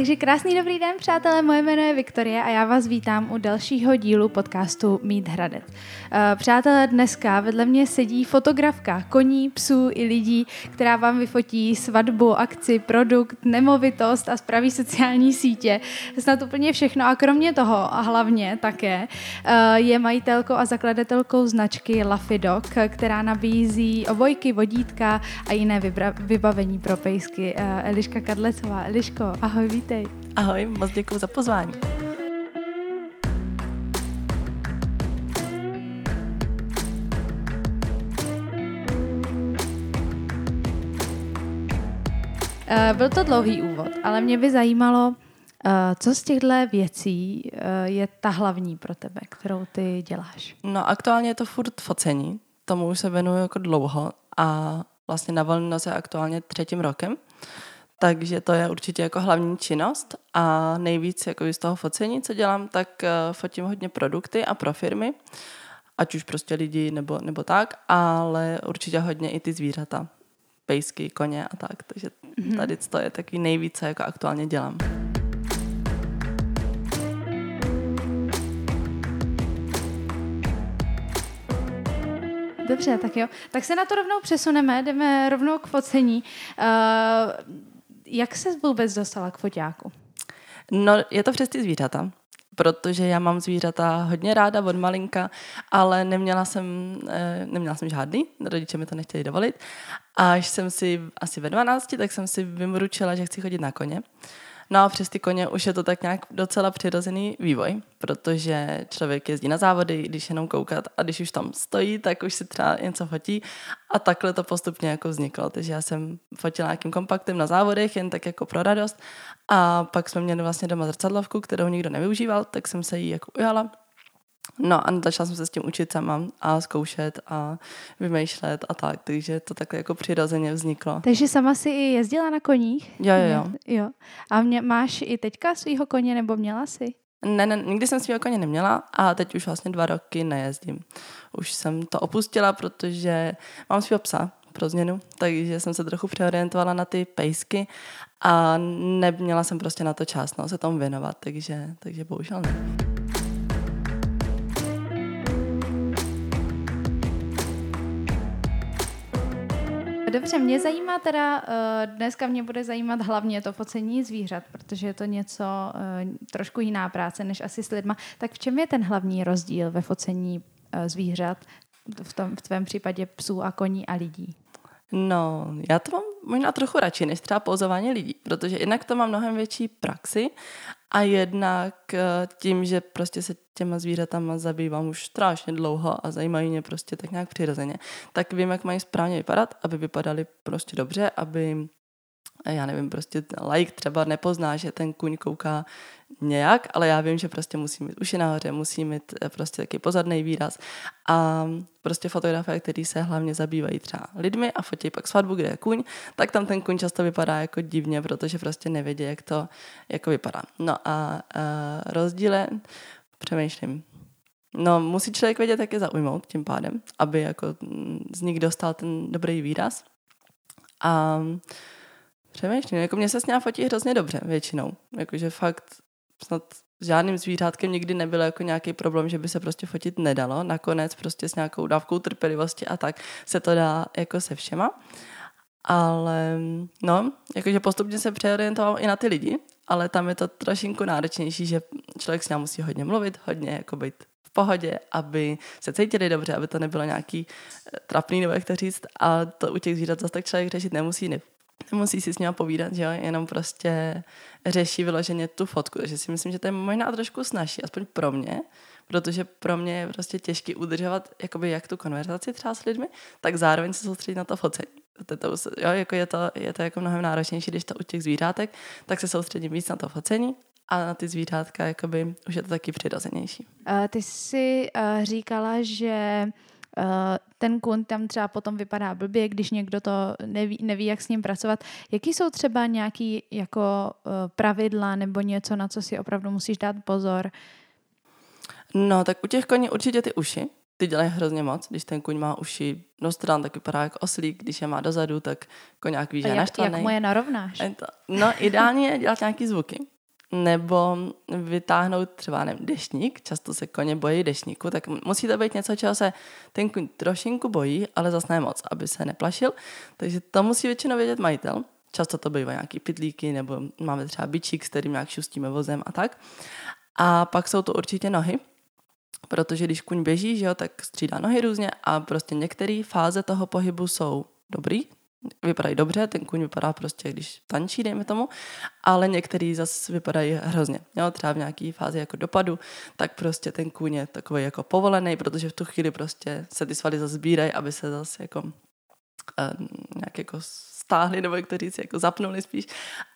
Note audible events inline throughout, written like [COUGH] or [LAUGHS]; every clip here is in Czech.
takže krásný dobrý den, přátelé, moje jméno je Viktorie a já vás vítám u dalšího dílu podcastu Mít Hradec. Eh, přátelé, dneska vedle mě sedí fotografka koní, psů i lidí, která vám vyfotí svatbu, akci, produkt, nemovitost a spraví sociální sítě. Snad úplně všechno a kromě toho a hlavně také eh, je majitelkou a zakladatelkou značky Lafidok, která nabízí obojky, vodítka a jiné vybavení pro pejsky. Eh, Eliška Kadlecová. Eliško, ahoj, vítej. Ahoj, moc děkuji za pozvání. Eh, byl to dlouhý úvod, ale mě by zajímalo, eh, co z těchto věcí je ta hlavní pro tebe, kterou ty děláš? No aktuálně je to furt focení, tomu už se věnuju jako dlouho a vlastně navolnilo se aktuálně třetím rokem. Takže to je určitě jako hlavní činnost a nejvíc jako z toho focení, co dělám, tak uh, fotím hodně produkty a pro firmy, ať už prostě lidi nebo, nebo tak, ale určitě hodně i ty zvířata, pejsky, koně a tak. Takže mm-hmm. tady to je takový nejvíce, jako aktuálně dělám. Dobře, tak jo. Tak se na to rovnou přesuneme, jdeme rovnou k focení. Uh, jak se vůbec dostala k foťáku? No, je to přes ty zvířata, protože já mám zvířata hodně ráda od malinka, ale neměla jsem, eh, neměla jsem žádný, rodiče mi to nechtěli dovolit. Až jsem si asi ve 12, tak jsem si vymručila, že chci chodit na koně. No a přes ty koně už je to tak nějak docela přirozený vývoj, protože člověk jezdí na závody, když jenom koukat a když už tam stojí, tak už si třeba něco fotí. A takhle to postupně jako vzniklo. Takže já jsem fotila nějakým kompaktem na závodech, jen tak jako pro radost. A pak jsme měli vlastně doma zrcadlovku, kterou nikdo nevyužíval, tak jsem se jí jako ujala No a začala jsem se s tím učit sama a zkoušet a vymýšlet a tak, takže to takhle jako přirozeně vzniklo. Takže sama si i jezdila na koních? Jo, jo, jo. jo. A mě, máš i teďka svého koně nebo měla si? Ne, ne, nikdy jsem svého koně neměla a teď už vlastně dva roky nejezdím. Už jsem to opustila, protože mám svého psa pro změnu, takže jsem se trochu přeorientovala na ty pejsky a neměla jsem prostě na to čas no, se tomu věnovat, takže, takže bohužel ne. Dobře, mě zajímá teda, eh, dneska mě bude zajímat hlavně to focení zvířat, protože je to něco eh, trošku jiná práce než asi s lidma. Tak v čem je ten hlavní rozdíl ve focení eh, zvířat, v, tom, v tvém případě psů a koní a lidí? No, já to mám možná trochu radši než třeba pouzování lidí, protože jednak to má mnohem větší praxi a jednak eh, tím, že prostě se těma zvířatama zabývám už strašně dlouho a zajímají mě prostě tak nějak přirozeně, tak vím, jak mají správně vypadat, aby vypadali prostě dobře, aby já nevím, prostě like třeba nepozná, že ten kuň kouká nějak, ale já vím, že prostě musí mít uši nahoře, musí mít eh, prostě taky pozadný výraz. A prostě fotografie, který se hlavně zabývají třeba lidmi a fotí pak svatbu, kde je kuň, tak tam ten kuň často vypadá jako divně, protože prostě nevědí, jak to jako vypadá. No a, a rozdíle, přemýšlím, No, musí člověk vědět, jak je zaujmout tím pádem, aby jako z nich dostal ten dobrý výraz. A Přemýšlím, jako mě se s ním fotí hrozně dobře většinou. Jakože fakt snad s žádným zvířátkem nikdy nebyl jako nějaký problém, že by se prostě fotit nedalo. Nakonec prostě s nějakou dávkou trpělivosti a tak se to dá jako se všema. Ale no, jakože postupně se přeorientoval i na ty lidi, ale tam je to trošinku náročnější, že člověk s ním musí hodně mluvit, hodně jako být v pohodě, aby se cítili dobře, aby to nebylo nějaký eh, trapný, nebo jak to říct, a to u těch zvířat zase tak člověk řešit nemusí, nemusí si s ním povídat, že jo, jenom prostě řeší vyloženě tu fotku, takže si myslím, že to je možná trošku snažší, aspoň pro mě, protože pro mě je prostě těžké udržovat jakoby jak tu konverzaci třeba s lidmi, tak zároveň se soustředit na to focení. To, to, jo, jako je, to, je to jako mnohem náročnější, když to u těch zvířátek, tak se soustředím víc na to focení a na ty zvířátka jakoby už je to taky přirozenější. Uh, ty jsi uh, říkala, že Eh, ten kun tam třeba potom vypadá blbě, když někdo to neví, neví jak s ním pracovat. Jaký jsou třeba nějaký jako eh, pravidla nebo něco, na co si opravdu musíš dát pozor? No, tak u těch koní určitě ty uši, ty dělají hrozně moc. Když ten kuň má uši do stran, tak vypadá jako oslík, když je má dozadu, tak koňák ví, že je jak, jak mu je narovnáš? No, ideálně je dělat nějaký zvuky. Nebo vytáhnout třeba nevím, deštník, často se koně bojí deštníku, tak musí to být něco, čeho se ten kuň trošinku bojí, ale zase ne moc, aby se neplašil. Takže to musí většinou vědět majitel. Často to bývají nějaký pitlíky, nebo máme třeba bičík, s kterým nějak šustíme vozem a tak. A pak jsou to určitě nohy, protože když kuň běží, že jo, tak střídá nohy různě a prostě některé fáze toho pohybu jsou dobrý, vypadají dobře, ten kuň vypadá prostě, když tančí, dejme tomu, ale některý zase vypadají hrozně. Jo, třeba v nějaké fázi jako dopadu, tak prostě ten kuň je takový jako povolený, protože v tu chvíli prostě se ty svaly zase sbírají, aby se zase jako uh, nějak jako stáhli, nebo jak to říct, jako zapnuli spíš.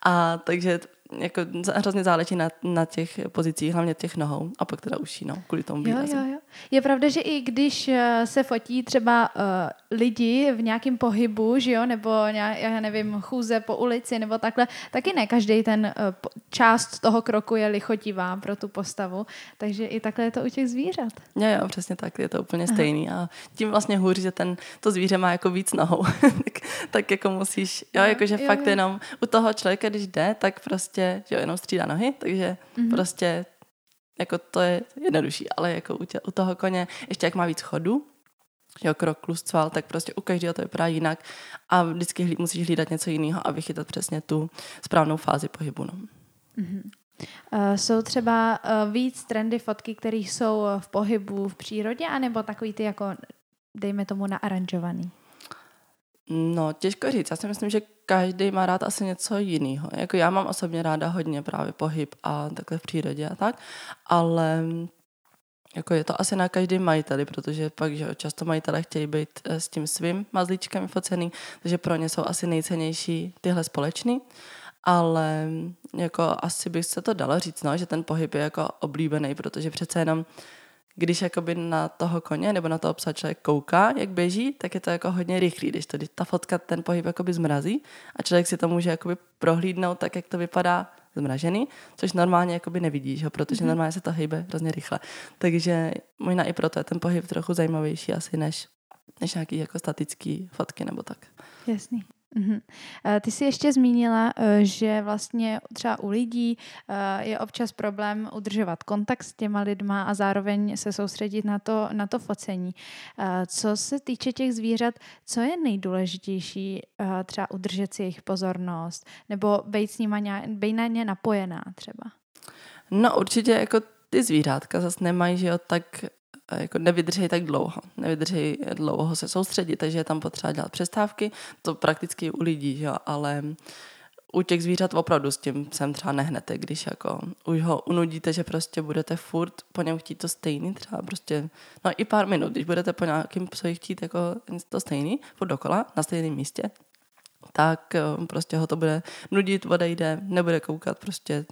A takže jako hrozně záleží na, na těch pozicích, hlavně těch nohou a pak teda uší, no, kvůli tomu jo, jo, jo. Je pravda, že i když eh, se fotí třeba uh, lidi v nějakém pohybu, že jo, nebo nějak, já nevím, chůze po ulici nebo takhle, taky ne každý ten uh, část toho kroku je lichotivá pro tu postavu, takže i takhle je to u těch zvířat. Jo, jo, přesně tak, je to úplně Aha. stejný a tím vlastně hůř, že ten, to zvíře má jako víc nohou, [LAUGHS] tak, tak jako musíš, jo, jakože fakt jo. jenom u toho člověka, když jde, tak prostě že, že jo, jenom střídá nohy, takže mm-hmm. prostě jako to je jednodušší, ale jako u, tě, u toho koně, ještě jak má víc chodu, jo, krok plus cval, tak prostě u každého to vypadá jinak a vždycky hlí, musíš hlídat něco jiného a vychytat přesně tu správnou fázi pohybu. No. Mm-hmm. Uh, jsou třeba uh, víc trendy fotky, které jsou v pohybu v přírodě, anebo takový ty jako, dejme tomu, naaranžovaný? No, těžko říct. Já si myslím, že každý má rád asi něco jiného. Jako já mám osobně ráda hodně právě pohyb a takhle v přírodě a tak, ale jako je to asi na každý majiteli, protože pak, že často majitele chtějí být eh, s tím svým mazlíčkem focený, takže pro ně jsou asi nejcennější tyhle společný, ale jako asi bych se to dalo říct, no, že ten pohyb je jako oblíbený, protože přece jenom když jakoby na toho koně nebo na toho psa člověk kouká, jak běží, tak je to jako hodně rychlý, když to, když ta fotka ten pohyb jakoby zmrazí a člověk si to může jakoby prohlídnout tak, jak to vypadá zmražený, což normálně jakoby nevidíš, ho, protože mm-hmm. normálně se to hýbe hrozně rychle. Takže možná i proto je ten pohyb trochu zajímavější asi než, než nějaký jako statický fotky nebo tak. Jasný. Mm-hmm. Ty jsi ještě zmínila, eh, že vlastně třeba u lidí eh, je občas problém udržovat kontakt s těma lidma a zároveň se soustředit na to, na to focení. Co se týče těch zvířat, co je nejdůležitější třeba udržet si jejich pozornost nebo být, s nima nějak, být na ně napojená třeba? No určitě jako ty zvířátka zase nemají, že jo, tak jako nevydrží tak dlouho. Nevydrží dlouho se soustředit, takže je tam potřeba dělat přestávky. To prakticky u lidí, že? ale u těch zvířat opravdu s tím sem třeba nehnete, když jako už ho unudíte, že prostě budete furt po něm chtít to stejný, třeba prostě, no i pár minut, když budete po nějakým psoji chtít jako to stejný, furt dokola, na stejném místě, tak eh, prostě ho to bude nudit, odejde, nebude koukat, prostě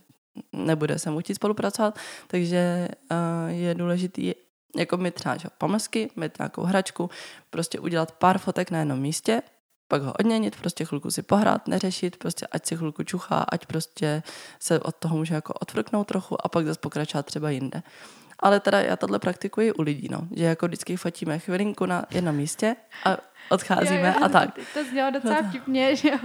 nebude se mu chtít spolupracovat, takže uh, je důležitý jako mít třeba že, pomlsky, mít nějakou hračku, prostě udělat pár fotek na jednom místě, pak ho odměnit, prostě chvilku si pohrát, neřešit, prostě ať si chvilku čuchá, ať prostě se od toho může jako odfrknout trochu a pak zase pokračovat třeba jinde. Ale teda já tohle praktikuji u lidí, no, že jako vždycky fotíme chvilinku na jednom místě a odcházíme jo, jo, a tak. To znělo docela vtipně, že jo.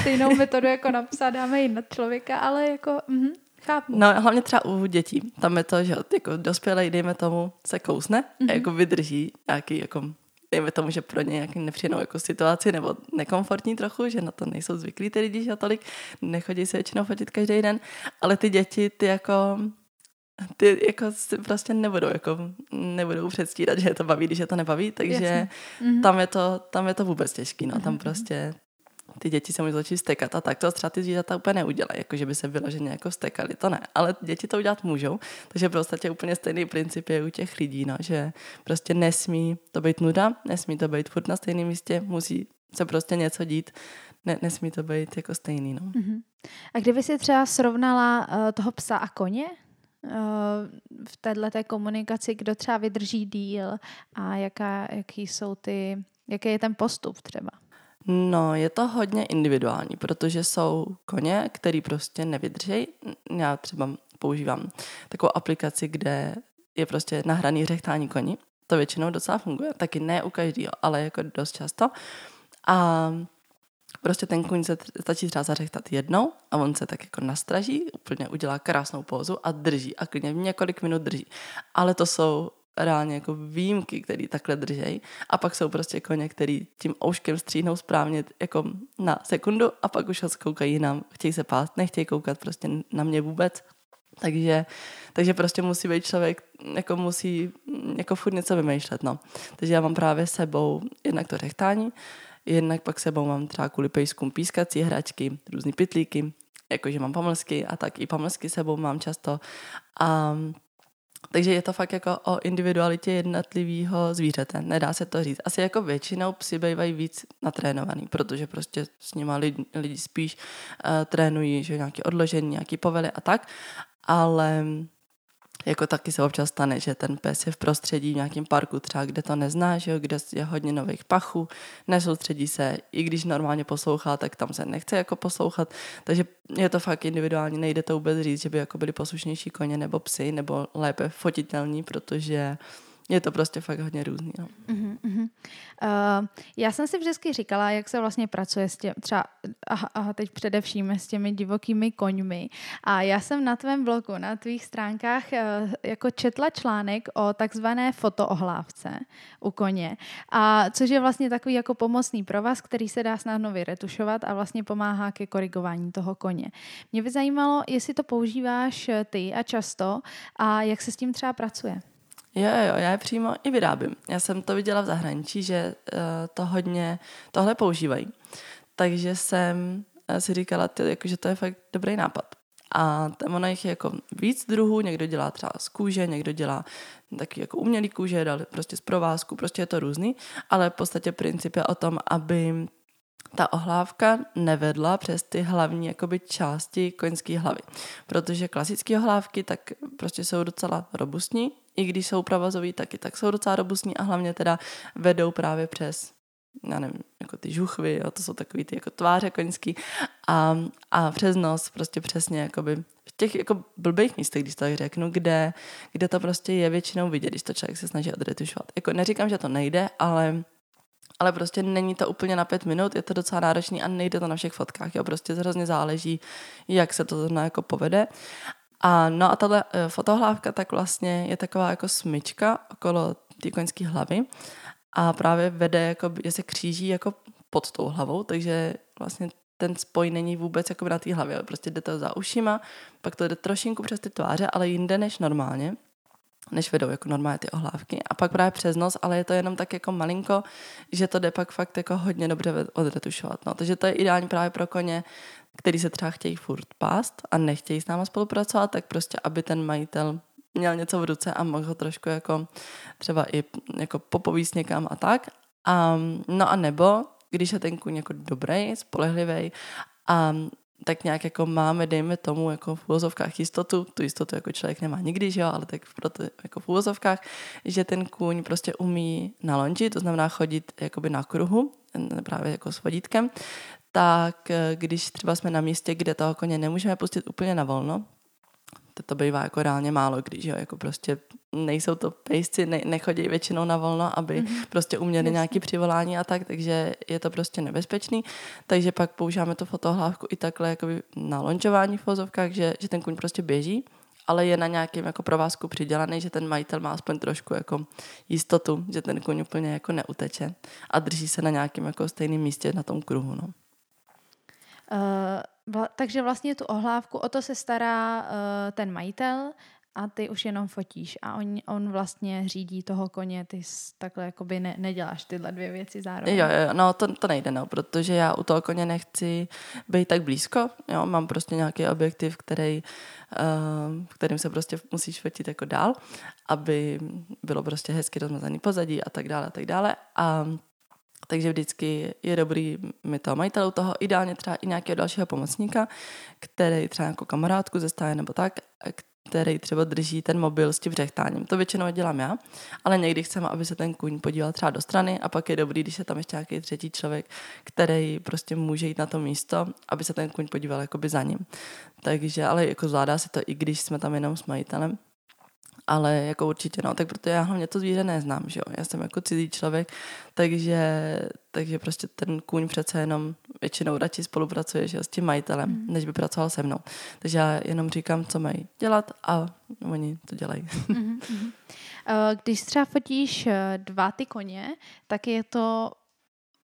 Stejnou metodu jako napsat dáme jinak člověka, ale jako... Mm-hmm. Chápu. No hlavně třeba u dětí. Tam je to, že jako dospělej, dejme tomu, se kousne mm-hmm. a mhm. jako vydrží nějaký jako dejme tomu, že pro ně nějaký nepříjemnou jako situaci nebo nekomfortní trochu, že na to nejsou zvyklí ty lidi, že tolik nechodí se většinou fotit každý den, ale ty děti, ty jako ty jako si prostě nebudou, jako, nebudou předstírat, že je to baví, když je to nebaví, takže Jasně. Mhm. tam je to, tam je to vůbec těžký, no, tam mhm. prostě ty děti se můžou začít stekat a tak to třeba ty zvířata úplně neudělají, jako že by se vyloženě jako stekali, to ne, ale děti to udělat můžou, takže v podstatě úplně stejný princip je u těch lidí, no, že prostě nesmí to být nuda, nesmí to být furt na stejném místě, musí se prostě něco dít, ne, nesmí to být jako stejný. No. Uh-huh. A kdyby si třeba srovnala uh, toho psa a koně, uh, v této komunikaci, kdo třeba vydrží díl a jaká, jaký jsou ty, jaký je ten postup třeba? No, je to hodně individuální, protože jsou koně, který prostě nevydrží. Já třeba používám takovou aplikaci, kde je prostě nahraný řechtání koni to většinou docela funguje. Taky ne u každého, ale jako dost často. A prostě ten kůň se stačí třeba zařechtat jednou a on se tak jako nastraží, úplně udělá krásnou pózu a drží a klidně několik minut drží. Ale to jsou reálně jako výjimky, který takhle držej. A pak jsou prostě koně, který tím ouškem stříhnou správně jako na sekundu a pak už ho koukají nám, chtějí se pást, nechtějí koukat prostě na mě vůbec. Takže, takže prostě musí být člověk, jako musí jako furt něco vymýšlet, no. Takže já mám právě sebou jednak to řechtání, jednak pak sebou mám třeba kvůli pejskům pískací hračky, různý pitlíky, jakože mám pamlsky a tak i pamlsky sebou mám často. A takže je to fakt jako o individualitě jednotlivého zvířete, nedá se to říct. Asi jako většinou psi bývají víc natrénovaný, protože prostě s nima lidi, lidi spíš uh, trénují, že nějaké odložení, nějaké povely a tak, ale jako taky se občas stane, že ten pes je v prostředí v nějakém parku třeba, kde to nezná, že jo, kde je hodně nových pachů, nesoustředí se, i když normálně poslouchá, tak tam se nechce jako poslouchat, takže je to fakt individuální, nejde to vůbec říct, že by jako byli poslušnější koně nebo psy, nebo lépe fotitelní, protože je to prostě fakt hodně různý. No. Uh-huh, uh-huh. Uh, já jsem si vždycky říkala, jak se vlastně pracuje s těmi, třeba, aha, aha, teď především s těmi divokými koňmi. A já jsem na tvém blogu, na tvých stránkách uh, jako četla článek o takzvané fotoohlávce u koně. A což je vlastně takový jako pomocný provaz, který se dá snadno vyretušovat a vlastně pomáhá ke korigování toho koně. Mě by zajímalo, jestli to používáš ty a často a jak se s tím třeba pracuje. Jo, jo, já je přímo i vyrábím. Já jsem to viděla v zahraničí, že uh, to hodně tohle používají. Takže jsem uh, si říkala, ty, jako, že to je fakt dobrý nápad. A tam ono jich je jako víc druhů, někdo dělá třeba z kůže, někdo dělá taky jako umělý kůže, dal prostě z provázku, prostě je to různý, ale v podstatě princip je o tom, aby ta ohlávka nevedla přes ty hlavní jakoby části koňské hlavy. Protože klasické ohlávky tak prostě jsou docela robustní, i když jsou provazový, taky tak jsou docela robustní a hlavně teda vedou právě přes já nevím, jako ty žuchvy, jo, to jsou takový ty jako tváře koňský a, a přes nos prostě přesně jakoby v těch jako blbých místech, když to tak řeknu, kde, kde to prostě je většinou vidět, když to člověk se snaží odretušovat. Jako neříkám, že to nejde, ale ale prostě není to úplně na pět minut, je to docela náročný a nejde to na všech fotkách, jo, prostě hrozně záleží, jak se to zrovna jako povede. A no a tahle uh, fotohlávka tak vlastně je taková jako smyčka okolo té koňské hlavy a právě vede, jako, že se kříží jako pod tou hlavou, takže vlastně ten spoj není vůbec jako na té hlavě, prostě jde to za ušima, pak to jde trošinku přes ty tváře, ale jinde než normálně než vedou jako normálně ty ohlávky. A pak právě přes nos, ale je to jenom tak jako malinko, že to jde pak fakt jako hodně dobře odretušovat. No. Takže to je ideální právě pro koně, který se třeba chtějí furt pást a nechtějí s náma spolupracovat, tak prostě, aby ten majitel měl něco v ruce a mohl ho trošku jako třeba i jako popovíst někam a tak. A, no a nebo, když je ten kůň jako dobrý, spolehlivý a tak nějak jako máme, dejme tomu, jako v úvozovkách jistotu, tu jistotu jako člověk nemá nikdy, že jo, ale tak proto jako v úvozovkách, že ten kůň prostě umí na lonži, to znamená chodit jakoby na kruhu, právě jako s vodítkem, tak eh, když třeba jsme na místě, kde toho koně nemůžeme pustit úplně na volno, to, to bývá jako reálně málo, když jo, jako prostě nejsou to pejsci, ne, nechodí většinou na volno, aby mm-hmm. prostě uměli nějaké přivolání a tak, takže je to prostě nebezpečný. Takže pak používáme to fotohlávku i takhle jakoby na lončování v vozovkách, že, že ten kuň prostě běží, ale je na nějakém jako provázku přidělaný, že ten majitel má aspoň trošku jako jistotu, že ten kuň úplně jako neuteče a drží se na nějakém jako stejném místě na tom kruhu. No. Uh, vla, takže vlastně tu ohlávku, o to se stará uh, ten majitel a ty už jenom fotíš a on, on vlastně řídí toho koně, ty takhle jakoby ne, neděláš tyhle dvě věci zároveň. Jo, jo, no to, to nejde, no, protože já u toho koně nechci být tak blízko, jo, mám prostě nějaký objektiv, který, uh, kterým se prostě musíš fotit jako dál, aby bylo prostě hezky rozmazaný pozadí a tak dále a tak dále a takže vždycky je dobrý mi toho majitelů toho, ideálně třeba i nějakého dalšího pomocníka, který třeba jako kamarádku ze stáje nebo tak, který třeba drží ten mobil s tím řechtáním. To většinou dělám já, ale někdy chceme, aby se ten kuň podíval třeba do strany a pak je dobrý, když je tam ještě nějaký třetí člověk, který prostě může jít na to místo, aby se ten kuň podíval jakoby za ním. Takže, ale jako zvládá se to i když jsme tam jenom s majitelem. Ale jako určitě no, tak protože já hlavně to zvíře neznám, že jo, já jsem jako cizí člověk, takže, takže prostě ten kůň přece jenom většinou radši spolupracuje že jo, s tím majitelem, mm. než by pracoval se mnou. Takže já jenom říkám, co mají dělat a oni to dělají. Mm-hmm. Když třeba fotíš eh, dva ty koně, tak je to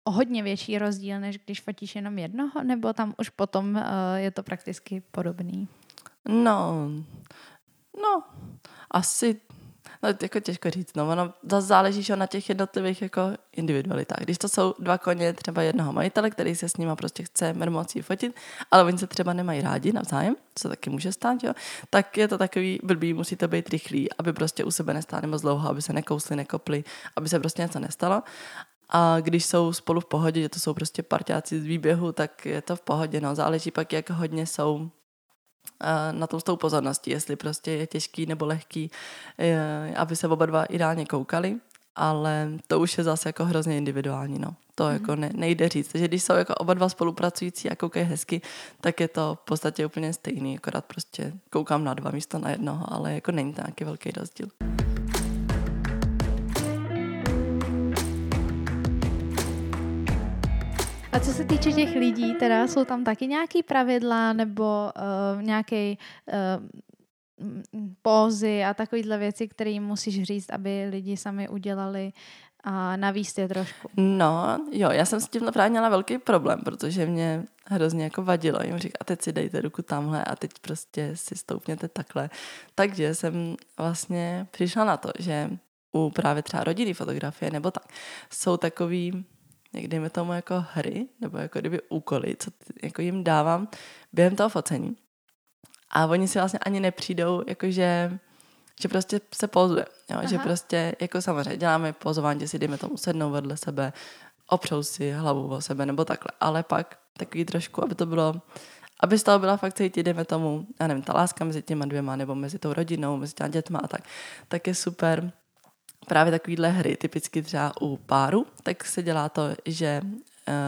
o hodně větší rozdíl, než když fotíš jenom jednoho, nebo tam už potom eh, je to prakticky podobný? No, no, asi No, jako těžko říct, no, ono zase záleží na těch jednotlivých jako individualitách. Když to jsou dva koně třeba jednoho majitele, který se s nima prostě chce mermocí fotit, ale oni se třeba nemají rádi navzájem, co taky může stát, jo, tak je to takový blbý, musíte být rychlí, aby prostě u sebe nestáli moc dlouho, aby se nekousli, nekopli, aby se prostě něco nestalo. A když jsou spolu v pohodě, že to jsou prostě parťáci z výběhu, tak je to v pohodě. No. Záleží pak, jak hodně jsou na to s tou pozorností, jestli prostě je těžký nebo lehký, aby se oba dva ideálně koukali, ale to už je zase jako hrozně individuální, no. To mm. jako ne, nejde říct. Takže když jsou jako oba dva spolupracující a koukají hezky, tak je to v podstatě úplně stejný, akorát prostě koukám na dva místo na jednoho, ale jako není to nějaký velký rozdíl. A co se týče těch lidí, teda jsou tam taky nějaký pravidla nebo uh, nějaký uh, pózy a takovýhle věci, které musíš říct, aby lidi sami udělali a navíst je trošku. No, jo, já jsem s tím právě měla velký problém, protože mě hrozně jako vadilo. Jim říká, a teď si dejte ruku tamhle a teď prostě si stoupněte takhle. Takže jsem vlastně přišla na to, že u právě třeba rodinný fotografie nebo tak, jsou takový někdy mi tomu jako hry, nebo jako kdyby úkoly, co jako jim dávám během toho focení. A oni si vlastně ani nepřijdou, jakože že prostě se pozuje, jo? že prostě jako samozřejmě děláme pozování, že si jdeme tomu sednout vedle sebe, opřou si hlavu o sebe nebo takhle, ale pak takový trošku, aby to bylo, aby z toho byla fakt cítit, jdeme tomu, já nevím, ta láska mezi těma dvěma nebo mezi tou rodinou, mezi těma dětma a tak, tak je super právě takovýhle hry, typicky třeba u páru, tak se dělá to, že uh,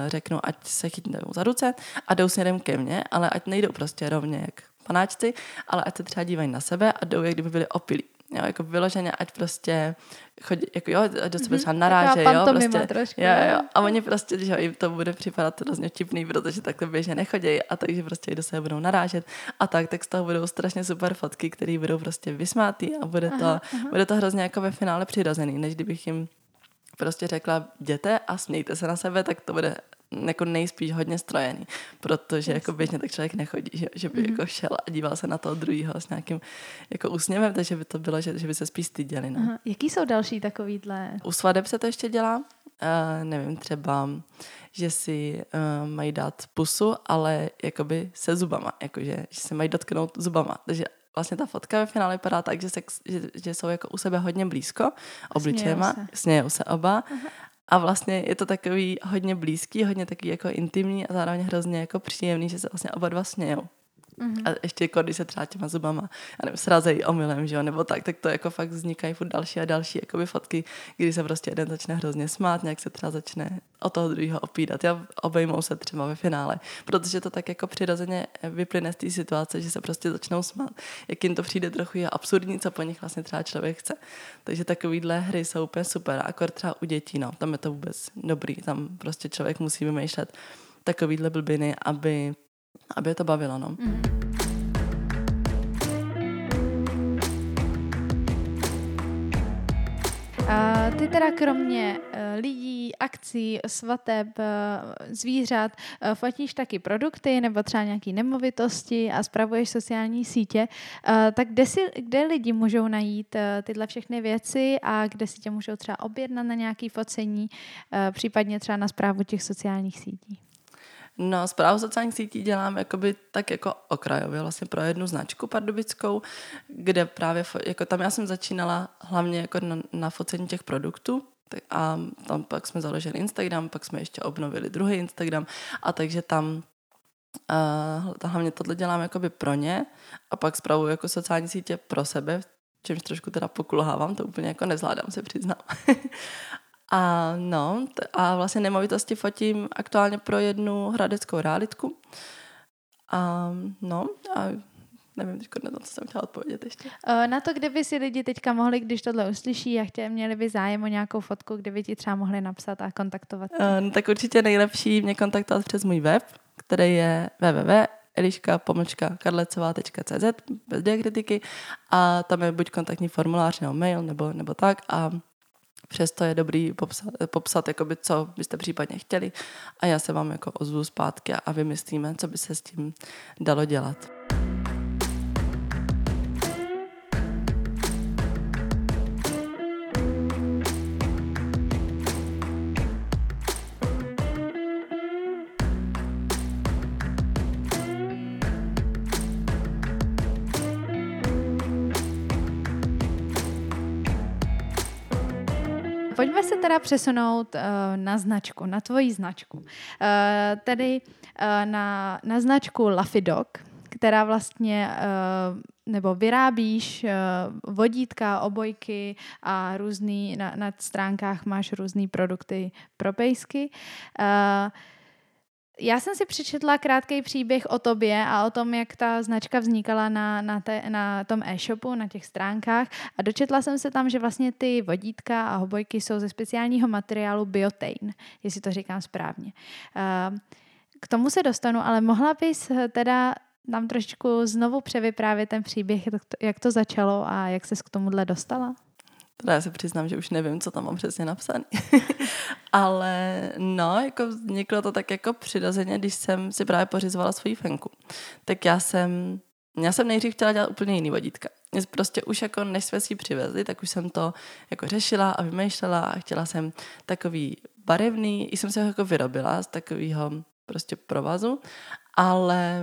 řeknu, ať se chytnou za ruce a jdou směrem ke mně, ale ať nejdou prostě rovně jak panáčci, ale ať se třeba dívají na sebe a jdou, jak kdyby byli opilí. Jo, jako vyloženě, ať prostě chodí, jako jo, do sebe třeba mhm. naráže, jo, prostě, trošku, jo, jo, a oni prostě, že jim to bude připadat hrozně vtipný, protože takhle běžně nechodí a takže prostě do sebe budou narážet a tak, tak z toho budou strašně super fotky, které budou prostě vysmátý a bude to, aha, aha. bude to hrozně jako ve finále přirozený, než kdybych jim prostě řekla, jděte a smějte se na sebe, tak to bude jako nejspíš hodně strojený, protože jako běžně tak člověk nechodí, že, že by mm-hmm. jako šel a díval se na toho druhého s nějakým jako úsměvem, takže by to bylo, že, že by se spíš styděli. No. Aha. Jaký jsou další takovýhle? U svadeb se to ještě dělá, uh, nevím, třeba, že si uh, mají dát pusu, ale jakoby se zubama, jakože, že se mají dotknout zubama, takže vlastně ta fotka ve finále vypadá tak, že, se, že, že jsou jako u sebe hodně blízko obličejema, smějou se, smějou se oba Aha. A vlastně je to takový hodně blízký, hodně takový jako intimní a zároveň hrozně jako příjemný, že se vlastně oba dva smějou. Mm-hmm. A ještě jako, když se třeba těma zubama, já nevím, srazejí omylem, že jo, nebo tak, tak to jako fakt vznikají furt další a další jakoby fotky, kdy se prostě jeden začne hrozně smát, nějak se třeba začne o toho druhého opírat a obejmou se třeba ve finále, protože to tak jako přirozeně vyplyne z té situace, že se prostě začnou smát. Jak jim to přijde trochu je absurdní, co po nich vlastně třeba člověk chce. Takže takovýhle hry jsou úplně super, akor třeba u dětí, no, tam je to vůbec dobrý, tam prostě člověk musí vymýšlet takovýhle blbiny, aby aby je to bavilo. No. Mm. A ty teda kromě uh, lidí, akcí, svateb, uh, zvířat, uh, fotíš taky produkty nebo třeba nějaké nemovitosti a spravuješ sociální sítě, tak kde, si, kde lidi můžou najít tyhle všechny věci a kde si tě můžou třeba objednat na nějaké focení, případně třeba na zprávu těch sociálních sítí? No, zprávu sociálních sítí dělám jakoby tak jako okrajově, vlastně pro jednu značku pardubickou, kde právě, jako tam já jsem začínala hlavně jako na, na focení těch produktů, a tam pak jsme založili Instagram, pak jsme ještě obnovili druhý Instagram a takže tam uh, hlavně tohle dělám jakoby pro ně a pak zpravuju jako sociální sítě pro sebe, čímž trošku teda pokulhávám, to úplně jako nezvládám, se přiznám. [LAUGHS] A no, a vlastně nemovitosti fotím aktuálně pro jednu hradeckou realitku. A no, a nevím teď, na to, co jsem chtěla odpovědět ještě. Na to, kde by si lidi teďka mohli, když tohle uslyší a chtěli, měli by zájem o nějakou fotku, kde by ti třeba mohli napsat a kontaktovat? Uh, no, tak určitě nejlepší mě kontaktovat přes můj web, který je www eliška pomlčka karlecová.cz bez diakritiky a tam je buď kontaktní formulář nebo mail nebo, nebo tak a Přesto je dobrý popsat, popsat jakoby, co byste případně chtěli a já se vám jako ozvu zpátky a vymyslíme, co by se s tím dalo dělat. Teda přesunout uh, na značku, na tvoji značku. Uh, tedy uh, na, na značku Lafidok, která vlastně uh, nebo vyrábíš uh, vodítka, obojky a různý, na, na stránkách máš různé produkty pro pejsky. Uh, já jsem si přečetla krátký příběh o tobě a o tom, jak ta značka vznikala na, na, te, na tom e-shopu, na těch stránkách a dočetla jsem se tam, že vlastně ty vodítka a hobojky jsou ze speciálního materiálu Biotain, jestli to říkám správně. Ehm, k tomu se dostanu, ale mohla bys teda nám trošičku znovu převyprávět ten příběh, jak to začalo a jak ses k tomuhle dostala? Teda já se přiznám, že už nevím, co tam mám přesně napsané. [LAUGHS] Ale no, jako vzniklo to tak jako přirozeně, když jsem si právě pořizovala svoji fenku. Tak já jsem, já jsem nejdřív chtěla dělat úplně jiný vodítka. Prostě už jako než jsme si přivezli, tak už jsem to jako řešila a vymýšlela a chtěla jsem takový barevný, i jsem se ho jako vyrobila z takového prostě provazu, ale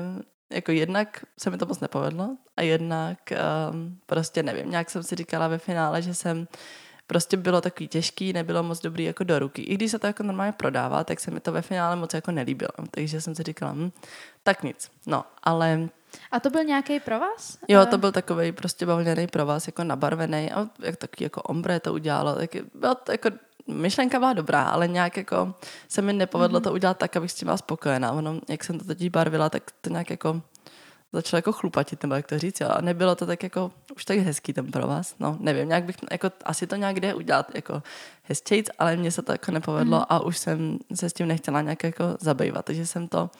jako jednak se mi to moc nepovedlo a jednak um, prostě nevím, nějak jsem si říkala ve finále, že jsem prostě bylo takový těžký, nebylo moc dobrý jako do ruky. I když se to jako normálně prodává, tak se mi to ve finále moc jako nelíbilo. Takže jsem si říkala, hm, tak nic. No, ale... A to byl nějaký pro vás? Jo, to byl takový prostě bavlněný pro vás, jako nabarvený a jak taky jako ombre to udělalo. Tak bylo to jako myšlenka byla dobrá, ale nějak jako se mi nepovedlo mm-hmm. to udělat tak, abych s tím byla spokojená. Ono, jak jsem to teď barvila, tak to nějak jako začalo jako chlupatit, nebo jak to říct, jo. A nebylo to tak jako už tak hezký ten pro vás. No, nevím, nějak bych, jako asi to nějak jde udělat jako hezčejc, ale mně se to jako nepovedlo mm. a už jsem se s tím nechtěla nějak jako zabývat, takže jsem to,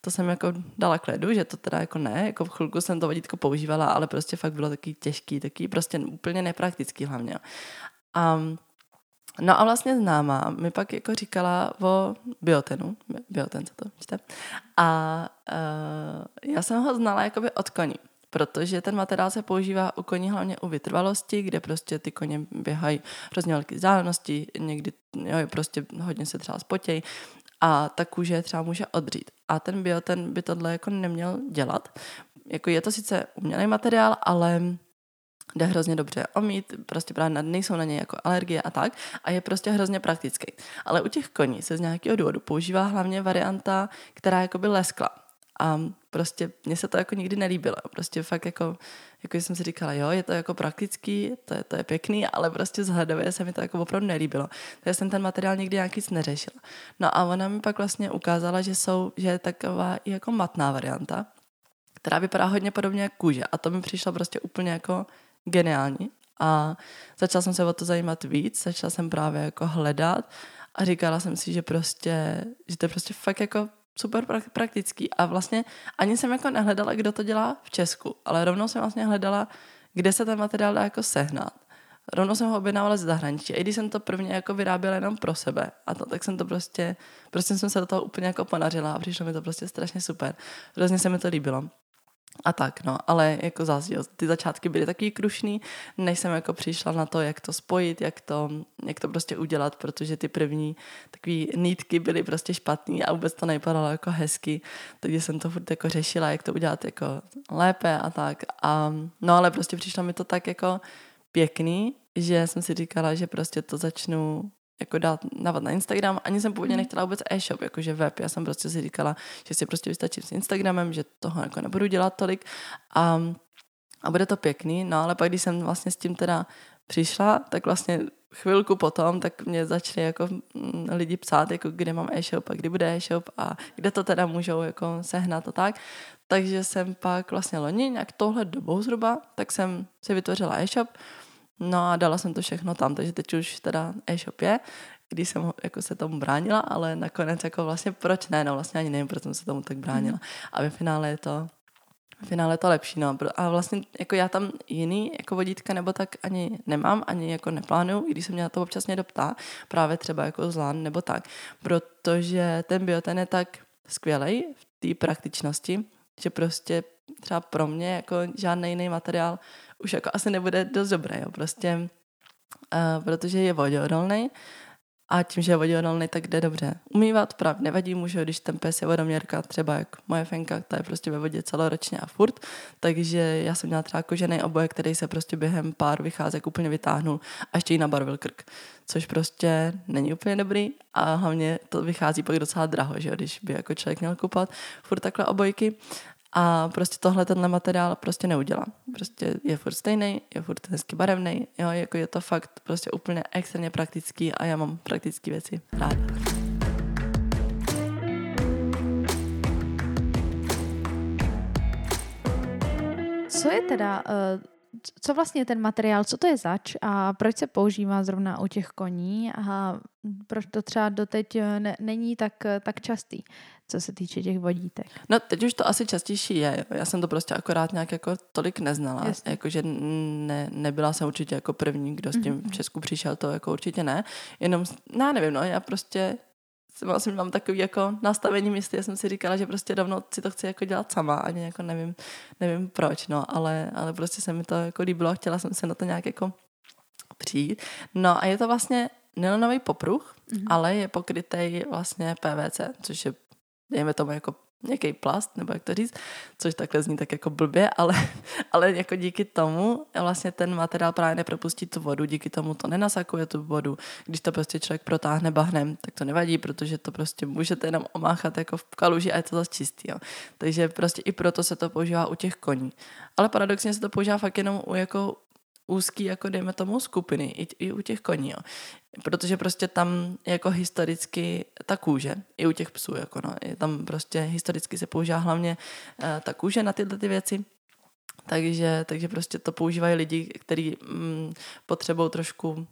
to jsem jako dala k ledu, že to teda jako ne, jako v chvilku jsem to vodítko používala, ale prostě fakt bylo taky těžký, taky prostě úplně nepraktický hlavně. A No a vlastně známá mi pak jako říkala o biotenu, bioten, co to čte, a uh, já jsem ho znala jakoby od koní, protože ten materiál se používá u koní hlavně u vytrvalosti, kde prostě ty koně běhají hrozně velké vzdálenosti, někdy jo, prostě hodně se třeba spotějí a ta kůže třeba může odřít. A ten bioten by tohle jako neměl dělat. Jako je to sice umělý materiál, ale jde hrozně dobře omít, prostě právě nejsou na něj jako alergie a tak a je prostě hrozně praktický. Ale u těch koní se z nějakého důvodu používá hlavně varianta, která jako by leskla. A prostě mně se to jako nikdy nelíbilo. Prostě fakt jako, jako jsem si říkala, jo, je to jako praktický, to je, to je pěkný, ale prostě vzhledově se mi to jako opravdu nelíbilo. Takže jsem ten materiál nikdy nějaký neřešila. No a ona mi pak vlastně ukázala, že jsou, že je taková i jako matná varianta, která vypadá hodně podobně jak kůže. A to mi přišlo prostě úplně jako geniální a začala jsem se o to zajímat víc, začala jsem právě jako hledat a říkala jsem si, že prostě, že to je prostě fakt jako super praktický a vlastně ani jsem jako nehledala, kdo to dělá v Česku, ale rovnou jsem vlastně hledala, kde se ten materiál dá jako sehnat. Rovnou jsem ho objednávala z zahraničí. I když jsem to prvně jako vyráběla jenom pro sebe, a to, tak jsem to prostě, prostě jsem se do toho úplně jako ponařila a přišlo mi to prostě strašně super. Hrozně se mi to líbilo. A tak, no, ale jako zase, jo, ty začátky byly takový krušný, než jsem jako přišla na to, jak to spojit, jak to, jak to prostě udělat, protože ty první takové nítky byly prostě špatný a vůbec to nevypadalo jako hezky, takže jsem to furt jako řešila, jak to udělat jako lépe a tak. A, no ale prostě přišlo mi to tak jako pěkný, že jsem si říkala, že prostě to začnu jako dát dávat na Instagram. Ani jsem původně mhm. nechtěla vůbec e-shop, jakože web. Já jsem prostě si říkala, že si prostě vystačím s Instagramem, že toho jako nebudu dělat tolik. A, a bude to pěkný, no ale pak když jsem vlastně s tím teda přišla, tak vlastně chvilku potom, tak mě začali jako mm, lidi psát, jako kde mám e-shop a kdy bude e-shop a kde to teda můžou jako sehnat a tak. Takže jsem pak vlastně loni, nějak tohle dobou zhruba, tak jsem si vytvořila e-shop, no a dala jsem to všechno tam, takže teď už teda e-shop je, když jsem jako se tomu bránila, ale nakonec jako vlastně proč ne, no vlastně ani nevím, proč jsem se tomu tak bránila. Mm. A ve finále je to v finále to lepší, no. A vlastně jako já tam jiný jako vodítka nebo tak ani nemám, ani jako neplánuju, i když se mě na to občas někdo ptá, právě třeba jako zlán nebo tak, protože ten bioten je tak skvělej v té praktičnosti, že prostě třeba pro mě jako žádný jiný materiál už jako asi nebude dost dobrý, jo. prostě uh, protože je voděodolný, a tím, že je voděodolný, tak jde dobře. Umývat právě nevadí mu, že když ten pes je vodoměrka, třeba jak moje fenka, ta je prostě ve vodě celoročně a furt, takže já jsem měla třeba kožený oboje, který se prostě během pár vycházek úplně vytáhnul a ještě jí nabarvil krk, což prostě není úplně dobrý a hlavně to vychází pak docela draho, že když by jako člověk měl kupat furt takhle obojky. A prostě tohle tenhle materiál prostě neudělá. Prostě je furt stejný, je furt hezky barevný, jo, jako je to fakt prostě úplně extrémně praktický a já mám praktické věci ráda. Co je teda, uh, co vlastně ten materiál, co to je zač a proč se používá zrovna u těch koní a proč to třeba doteď eh, ne, není tak, eh, tak častý? co se týče těch vodítek. No teď už to asi častější je. Já jsem to prostě akorát nějak jako tolik neznala. Jakože ne, nebyla jsem určitě jako první, kdo s tím mm-hmm. v Česku přišel, to jako určitě ne. Jenom, no nevím, no já prostě jsem, vlastně mám takový jako nastavení místy, já jsem si říkala, že prostě dávno si to chci jako dělat sama, ani jako nevím, nevím proč, no, ale, ale prostě se mi to jako líbilo a chtěla jsem se na to nějak jako přijít. No a je to vlastně nylonový popruh, mm-hmm. ale je pokrytý vlastně PVC, což je dejme tomu jako nějaký plast, nebo jak to říct, což takhle zní tak jako blbě, ale, [LAUGHS] ale jako díky tomu vlastně ten materiál právě nepropustí tu vodu, díky tomu to nenasakuje tu vodu. Když to prostě člověk protáhne bahnem, tak to nevadí, protože to prostě můžete jenom omáchat jako v kaluži a je to zase čistý. Jo. Takže prostě i proto se to používá u těch koní. Ale paradoxně se to používá fakt jenom u jako úzký, jako dejme tomu, skupiny, i, i u těch koní, jo. Protože prostě tam jako historicky ta kůže, i u těch psů, jako no, je tam prostě historicky se používá hlavně uh, ta kůže na tyhle ty věci, takže, takže prostě to používají lidi, kteří mm, potřebují trošku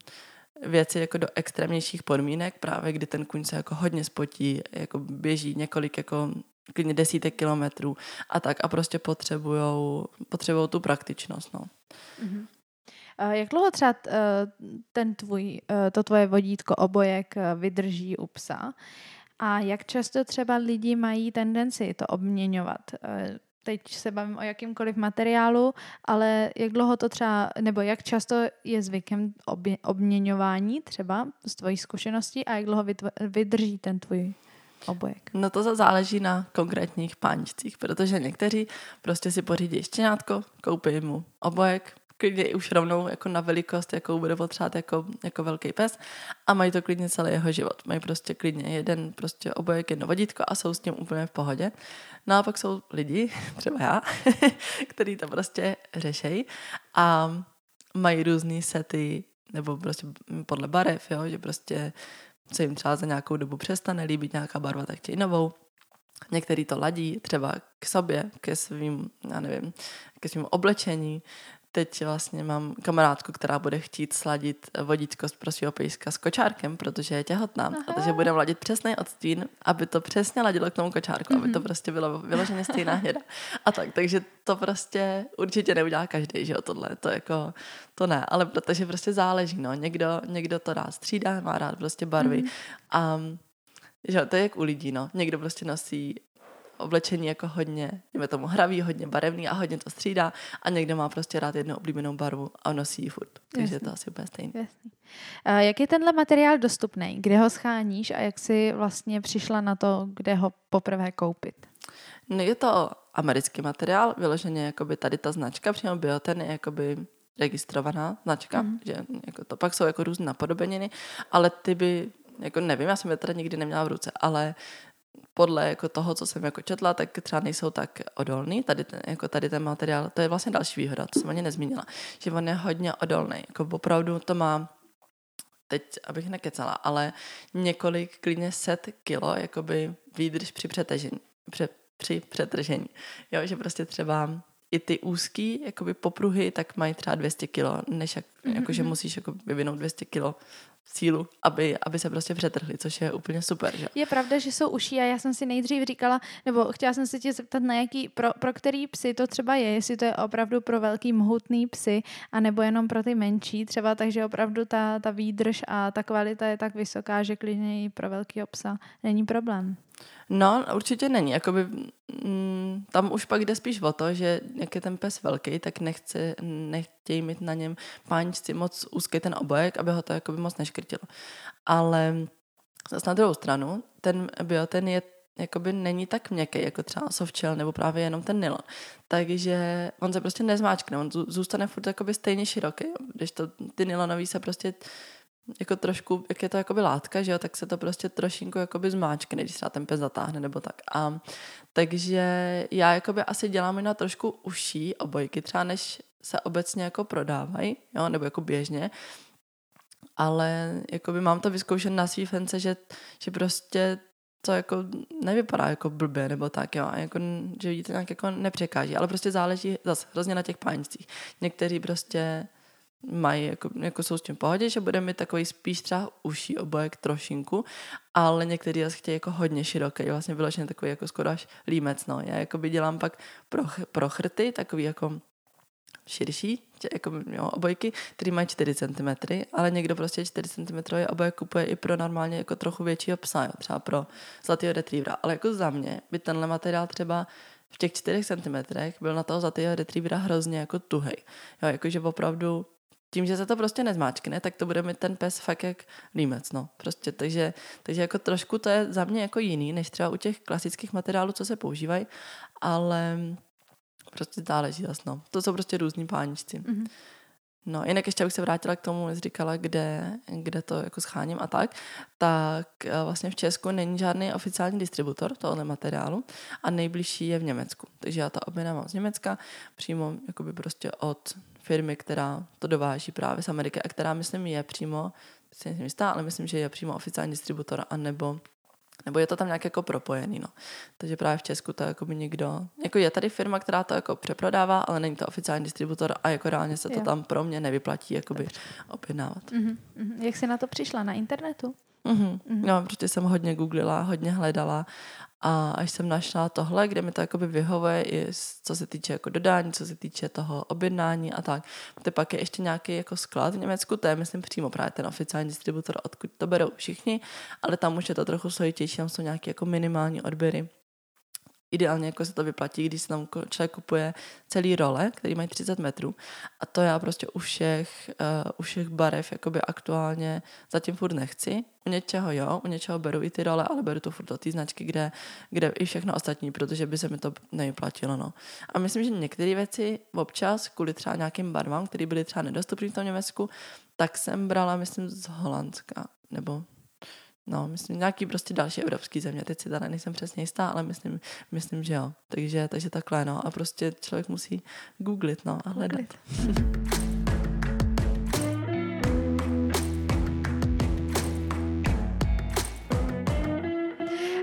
věci jako do extrémnějších podmínek, právě kdy ten kuň se jako hodně spotí, jako běží několik jako klidně desítek kilometrů a tak a prostě potřebujou, potřebujou tu praktičnost, no. Mm-hmm. Jak dlouho třeba eh, ten tvůj, eh, to tvoje vodítko obojek eh, vydrží u psa? A jak často třeba lidi mají tendenci to obměňovat? Teď se bavím o jakýmkoliv materiálu, ale jak dlouho to třeba, nebo jak často je zvykem obměňování třeba z tvojí zkušenosti a jak dlouho vydrží ten tvůj obojek? No to záleží na konkrétních páničcích, protože někteří prostě si pořídí štěňátko, koupí mu obojek, klidně už rovnou jako na velikost, jakou bude potřebovat jako, jako velký pes a mají to klidně celý jeho život. Mají prostě klidně jeden prostě obojek, jedno vodítko a jsou s tím úplně v pohodě. No a pak jsou lidi, [LAUGHS] třeba já, [LAUGHS] který to prostě řešejí a mají různé sety nebo prostě podle barev, jo, že prostě se jim třeba za nějakou dobu přestane líbit nějaká barva, tak chtějí novou. Některý to ladí třeba k sobě, ke svým, já nevím, ke svým oblečení, Teď vlastně mám kamarádku, která bude chtít sladit vodítko pro svého pejska s kočárkem, protože je těhotná. Aha. A takže bude ladit přesný odstín, aby to přesně ladilo k tomu kočárku, mm-hmm. aby to mhm. prostě bylo vyloženě stejná hněda. A tak, takže to prostě určitě neudělá každý, že jo, tohle, to jako, to ne, ale protože prostě záleží, no, někdo, někdo to rád střídá, má rád prostě barvy mm-hmm. a že to je jak u lidí, no. Někdo prostě nosí oblečení jako hodně, jdeme tomu hravý, hodně barevný a hodně to střídá a někdo má prostě rád jednu oblíbenou barvu a nosí ji furt. Takže je to asi úplně stejné. Jasný. A jak je tenhle materiál dostupný? Kde ho scháníš a jak jsi vlastně přišla na to, kde ho poprvé koupit? No je to americký materiál, vyloženě jakoby tady ta značka, přímo Bioten je jakoby registrovaná značka, mm. že jako to pak jsou jako různé napodobeniny, ale ty by, jako nevím, já jsem je teda nikdy neměla v ruce, ale podle jako toho, co jsem jako četla, tak třeba nejsou tak odolný. Tady ten, jako tady ten materiál, to je vlastně další výhoda, to jsem ani nezmínila, že on je hodně odolný. Jako opravdu to má teď abych nekecala, ale několik, klidně set kilo, jakoby výdrž při přetažení, při, při přetržení. Jo, že prostě třeba i ty úzký jakoby popruhy, tak mají třeba 200 kilo, než jak, mm-hmm. jako, že musíš jako vyvinout 200 kilo sílu, aby, aby se prostě přetrhly, což je úplně super. Že? Je pravda, že jsou uší a já jsem si nejdřív říkala, nebo chtěla jsem se tě zeptat, na jaký, pro, pro který psy to třeba je, jestli to je opravdu pro velký mohutný psy, anebo jenom pro ty menší třeba, takže opravdu ta, ta výdrž a ta kvalita je tak vysoká, že klidně i pro velký psa není problém. No, určitě není. Jakoby, tam už pak jde spíš o to, že jak je ten pes velký, tak nechce, nechtějí mít na něm páničci moc úzký ten obojek, aby ho to jakoby moc neškrtilo. Ale zase na druhou stranu, ten bioten je jakoby není tak měkký, jako třeba softshell nebo právě jenom ten nylon. Takže on se prostě nezmáčkne, on zůstane furt jakoby stejně široký, když to ty nylonový se prostě jako trošku, jak je to jakoby látka, že jo, tak se to prostě trošinku jakoby zmáčkne, když se ten pes zatáhne nebo tak. A, takže já jakoby asi dělám na trošku uší obojky, třeba než se obecně jako prodávají, jo, nebo jako běžně, ale jakoby mám to vyzkoušet na svý fence, že, že prostě to jako nevypadá jako blbě nebo tak, jo, a jako, že vidíte nějak jako nepřekáží, ale prostě záleží zase hrozně na těch pánicích. Někteří prostě mají, jako, jako jsou s tím pohodě, že bude mít takový spíš třeba uší obojek trošinku, ale některý zase chtějí jako hodně široký, vlastně vyložený takový jako skoro až límec, no. Já jako by dělám pak pro, pro chrty, takový jako širší, jako jo, obojky, které mají 4 cm, ale někdo prostě 4 cm obojek kupuje i pro normálně jako trochu většího psa, jo, třeba pro zlatého retrievera. Ale jako za mě by tenhle materiál třeba v těch 4 cm byl na toho zlatého retrievera hrozně jako tuhej. Jo, jakože opravdu tím, že se to prostě nezmáčkne, tak to bude mít ten pes fakt jak límec, no. Prostě, takže, takže jako trošku to je za mě jako jiný, než třeba u těch klasických materiálů, co se používají, ale prostě záleží zase, no. To jsou prostě různý páničci. Mm-hmm. No, jinak ještě bych se vrátila k tomu, jsi říkala, kde, kde to jako scháním a tak, tak eh, vlastně v Česku není žádný oficiální distributor tohoto materiálu a nejbližší je v Německu. Takže já ta objednávám z Německa přímo jakoby prostě od firmy, která to dováží právě z Ameriky a která, myslím, je přímo, ale myslím, že je přímo oficiální distributor, anebo nebo je to tam nějak jako propojený, no. Takže právě v Česku to jako by někdo, jako je tady firma, která to jako přeprodává, ale není to oficiální distributor a jako reálně se to jo. tam pro mě nevyplatí jakoby objednávat. Mm-hmm. Jak jsi na to přišla? Na internetu? Mm-hmm. Mm-hmm. No, protože jsem hodně googlila, hodně hledala a až jsem našla tohle, kde mi to jakoby vyhovuje i co se týče jako dodání, co se týče toho objednání a tak. Protože pak je ještě nějaký jako sklad v Německu, to je myslím přímo právě ten oficiální distributor, odkud to berou všichni, ale tam už je to trochu složitější, tam jsou nějaké jako minimální odběry ideálně jako se to vyplatí, když se tam člověk kupuje celý role, který mají 30 metrů. A to já prostě u všech, uh, u všech barev jakoby aktuálně zatím furt nechci. U něčeho jo, u něčeho beru i ty role, ale beru to furt do té značky, kde, kde i všechno ostatní, protože by se mi to nevyplatilo. No. A myslím, že některé věci občas, kvůli třeba nějakým barvám, které byly třeba nedostupné v tom Německu, tak jsem brala, myslím, z Holandska, nebo No, myslím, nějaký prostě další evropský země. Teď si tady nejsem přesně jistá, ale myslím, myslím že jo. Takže, takže takhle, no. A prostě člověk musí googlit, no, a hledat.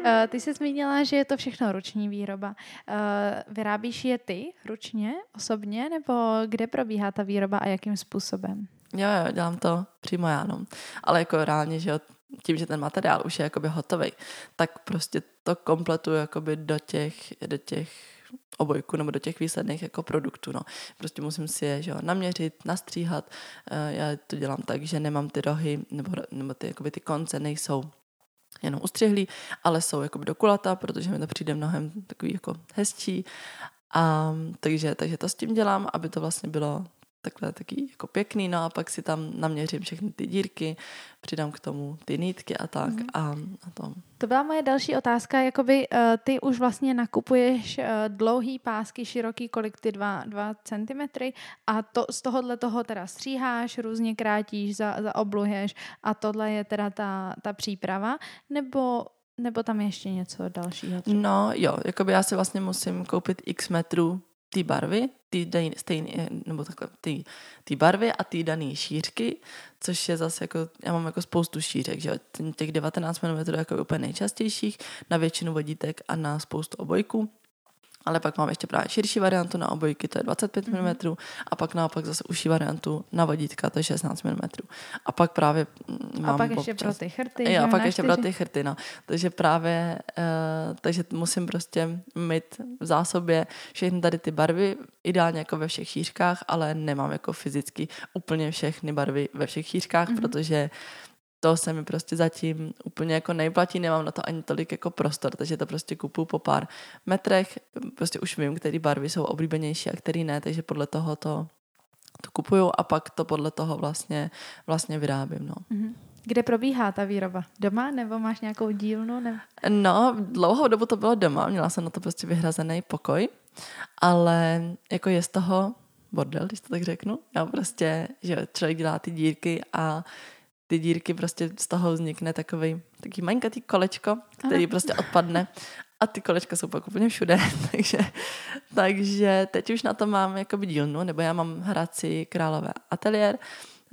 Eh, ty jsi zmínila, že je to všechno ruční výroba. Eh, vyrábíš je ty ručně, osobně, nebo kde probíhá ta výroba a jakým způsobem? Jo, jo, dělám to přímo já, no. Ale jako reálně, že jo, tím, že ten materiál už je jakoby hotový, tak prostě to kompletuju jakoby do těch, do těch obojku nebo do těch výsledných jako produktů. No. Prostě musím si je že jo, naměřit, nastříhat. Eh, já to dělám tak, že nemám ty rohy nebo, nebo ty, jakoby ty konce nejsou jenom ustřihlí, ale jsou jakoby do kulata, protože mi to přijde mnohem takový jako hezčí. A, takže, takže to s tím dělám, aby to vlastně bylo takhle taky jako pěkný, no a pak si tam naměřím všechny ty dírky, přidám k tomu ty nítky a tak mm. a, a to. To byla moje další otázka, jakoby uh, ty už vlastně nakupuješ uh, dlouhý pásky, široký, kolik ty dva, dva centimetry a to, z tohohle toho teda stříháš, různě krátíš, za, zaobluhuješ a tohle je teda ta, ta příprava, nebo nebo tam ještě něco dalšího? Třeba? No jo, jakoby já si vlastně musím koupit x metrů ty barvy, ty stejné, nebo takhle, ty, ty barvy a ty dané šířky, což je zase jako, já mám jako spoustu šířek, že těch 19 mm je jako úplně nejčastějších, na většinu vodítek a na spoustu obojků ale pak mám ještě právě širší variantu na obojky, to je 25 mm, a pak naopak zase užší variantu na vodítka, to je 16 mm. A pak právě mm, mám A pak ještě pro ty chrty. Jo, a pak ještě pro ty chrty, no. Takže právě, uh, takže musím prostě mít v zásobě všechny tady ty barvy, ideálně jako ve všech šířkách, ale nemám jako fyzicky úplně všechny barvy ve všech šířkách, mm-hmm. protože to se mi prostě zatím úplně jako nejplatí, nemám na to ani tolik jako prostor, takže to prostě kupuju po pár metrech, prostě už vím, které barvy jsou oblíbenější a které ne, takže podle toho to, to kupuju a pak to podle toho vlastně, vlastně vyrábím, no. Mm-hmm. Kde probíhá ta výroba? Doma nebo máš nějakou dílnu? Ne? No, dlouhou dobu to bylo doma, měla jsem na to prostě vyhrazený pokoj, ale jako je z toho bordel, když to tak řeknu. Já prostě, že člověk dělá ty dírky a ty dírky prostě z toho vznikne takový taký malinkatý kolečko, který Aha. prostě odpadne a ty kolečka jsou pak úplně všude, [LAUGHS] takže, takže teď už na to mám jakoby dílnu, nebo já mám hrací králové ateliér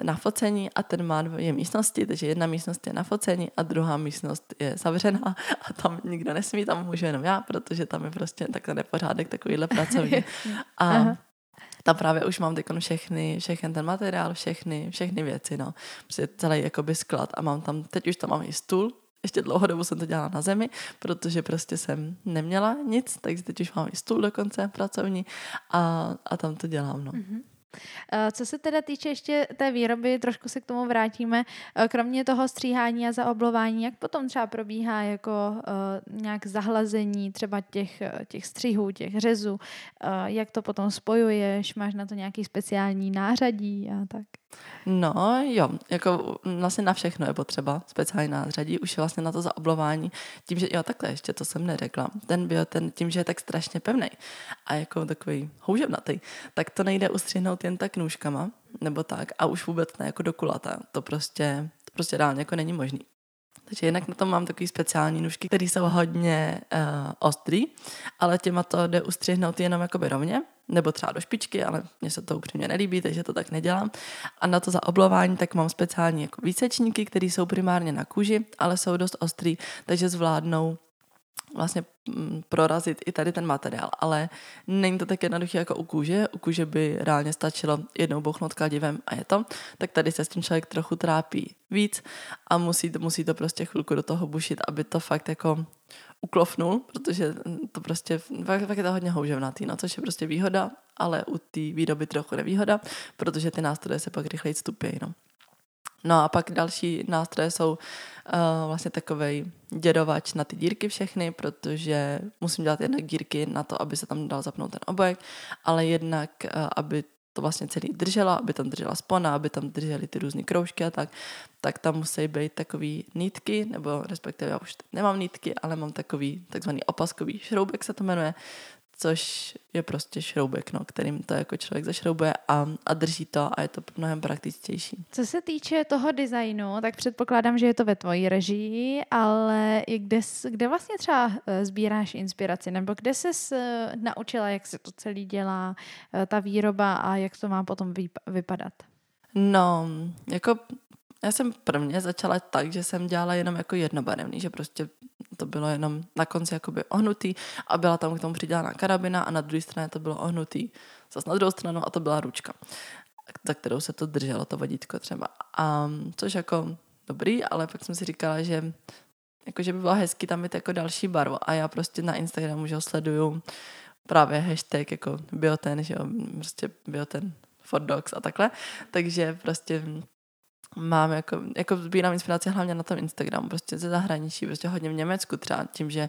na focení a ten má dvě místnosti, takže jedna místnost je na focení a druhá místnost je zavřená a tam nikdo nesmí, tam můžu jenom já, protože tam je prostě takhle nepořádek, takovýhle pracovní. [LAUGHS] A Aha tam právě už mám teď všechny, všechny ten materiál, všechny, všechny věci, no. Prostě celý jakoby sklad a mám tam, teď už tam mám i stůl, ještě dlouho dobu jsem to dělala na zemi, protože prostě jsem neměla nic, takže teď už mám i stůl dokonce pracovní a, a tam to dělám, no. Mm-hmm. Eh, co se teda týče ještě té výroby, trošku se k tomu vrátíme. Eh, kromě toho stříhání a zaoblování, jak potom třeba probíhá jako uh, nějak zahlazení třeba těch, těch střihů, těch řezů, jak to potom spojuješ, máš na to nějaký speciální nářadí a tak? No jo, jako vlastně na všechno je potřeba speciální nářadí, už je vlastně na to zaoblování, tím, že jo takhle ještě, to jsem neřekla, ten bio, ten, tím, že je tak strašně pevný a jako takový houževnatý, tak to nejde ustřihnout jen tak nůžkama, nebo tak, a už vůbec ne jako do kulata, to prostě, to prostě reálně jako není možný. Takže jinak na tom mám takový speciální nůžky, které jsou hodně uh, ostrý, ale těma to jde ustřihnout jenom jakoby rovně, nebo třeba do špičky, ale mně se to upřímně nelíbí, takže to tak nedělám. A na to zaoblování tak mám speciální jako výsečníky, které jsou primárně na kůži, ale jsou dost ostrý, takže zvládnou vlastně mm, prorazit i tady ten materiál, ale není to tak jednoduché jako u kůže. U kůže by reálně stačilo jednou bouchnout kladivem a je to. Tak tady se s tím člověk trochu trápí víc a musí, musí to prostě chvilku do toho bušit, aby to fakt jako uklofnul, protože to prostě, fakt, fakt je to hodně houževnatý, no, což je prostě výhoda, ale u té výroby trochu nevýhoda, protože ty nástroje se pak rychleji stupějí, no. No a pak další nástroje jsou uh, vlastně takový děrovač na ty dírky všechny, protože musím dělat jednak dírky na to, aby se tam dal zapnout ten obojek, ale jednak, uh, aby to vlastně celý držela, aby tam držela spona, aby tam držely ty různé kroužky a tak, tak tam musí být takový nítky, nebo respektive já už nemám nítky, ale mám takový takzvaný opaskový šroubek se to jmenuje, což je prostě šroubek, no, kterým to jako člověk zašroubuje a, a drží to a je to mnohem praktičtější. Co se týče toho designu, tak předpokládám, že je to ve tvojí režii, ale i kde, kde vlastně třeba eh, sbíráš inspiraci, nebo kde jsi eh, naučila, jak se to celý dělá, eh, ta výroba a jak to má potom vypadat? No, jako já jsem prvně začala tak, že jsem dělala jenom jako jednobarevný, že prostě to bylo jenom na konci jakoby ohnutý a byla tam k tomu přidělaná karabina a na druhé straně to bylo ohnutý zase na druhou stranu a to byla ručka, za kterou se to drželo, to vodítko třeba. A, což jako dobrý, ale pak jsem si říkala, že jakože by bylo hezky tam mít jako další barvu a já prostě na Instagramu, že sleduju právě hashtag jako bioten, že jo, prostě bioten for dogs a takhle, takže prostě mám jako, jako sbírám inspiraci hlavně na tom Instagramu, prostě ze zahraničí, prostě hodně v Německu třeba tím, že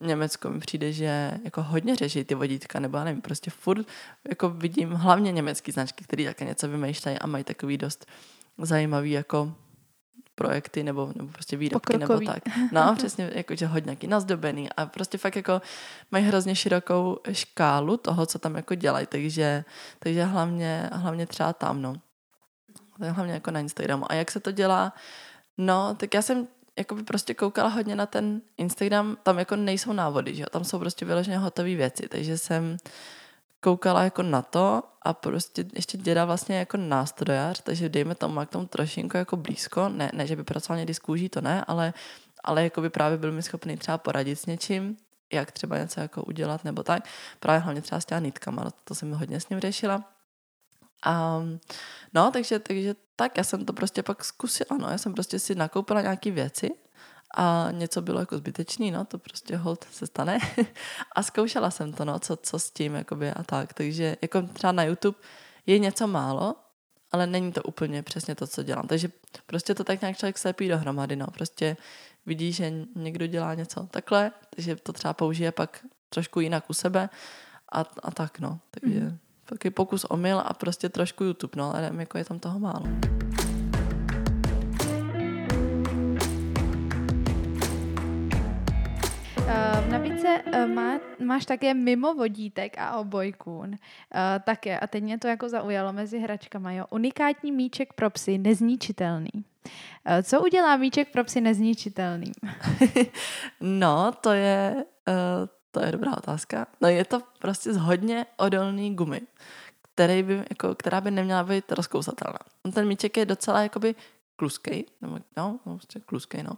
Německo mi přijde, že jako hodně řeší ty vodítka, nebo já nevím, prostě furt jako vidím hlavně německý značky, které také něco vymýšlejí a mají takový dost zajímavý jako projekty nebo, nebo prostě výrobky Pokrokový. nebo tak. [LAUGHS] No, přesně, jako, že hodně jaký nazdobený a prostě fakt jako mají hrozně širokou škálu toho, co tam jako dělají, takže, takže hlavně, hlavně třeba tam, no hlavně jako na Instagramu. A jak se to dělá? No, tak já jsem jako by prostě koukala hodně na ten Instagram, tam jako nejsou návody, že jo? tam jsou prostě vyloženě hotové věci, takže jsem koukala jako na to a prostě ještě děda vlastně jako nástrojař, takže dejme tomu, má k tomu trošinku jako blízko, ne, ne že by pracoval někdy s kůží, to ne, ale, ale jako by právě byl mi schopný třeba poradit s něčím, jak třeba něco jako udělat nebo tak. Právě hlavně třeba s těma nitkama, to jsem hodně s ním řešila. A, no, takže, takže tak, já jsem to prostě pak zkusila, no, já jsem prostě si nakoupila nějaké věci a něco bylo jako zbytečný, no, to prostě hold se stane. [LAUGHS] A zkoušela jsem to, no, co, co s tím, jakoby a tak, takže jako třeba na YouTube je něco málo, ale není to úplně přesně to, co dělám, takže prostě to tak nějak člověk slepí dohromady, no, prostě vidí, že někdo dělá něco takhle, takže to třeba použije pak trošku jinak u sebe a, a tak, no, takže mm. Taky pokus omyl a prostě trošku YouTube, no, ale nevím, jako je tam toho málo. v nabídce uh, má, máš také mimo vodítek a obojkůn. Uh, také, a teď mě to jako zaujalo mezi hračkama, jo. Unikátní míček pro psy, nezničitelný. Co udělá míček pro psy nezničitelným? [LAUGHS] no, to je, to je dobrá otázka. No je to prostě z hodně odolný gumy, který by, jako, která by neměla být rozkousatelná. Ten míček je docela jakoby kluskej, nebo no, prostě kluskej, no.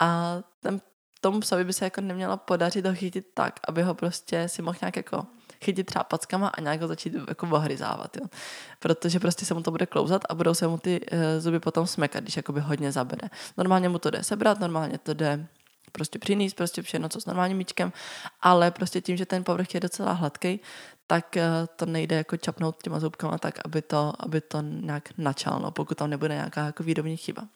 A ten tomu psovi by se jako nemělo podařit ho chytit tak, aby ho prostě si mohl nějak jako chytit třeba packama a nějak ho začít jako ohryzávat, jo. Protože prostě se mu to bude klouzat a budou se mu ty uh, zuby potom smekat, když jakoby hodně zabere. Normálně mu to jde sebrat, normálně to jde prostě přinést, prostě všechno, co s normálním míčkem, ale prostě tím, že ten povrch je docela hladký, tak uh, to nejde jako čapnout těma zubkama tak, aby to, aby to nějak načalno, pokud tam nebude nějaká jako výrobní chyba.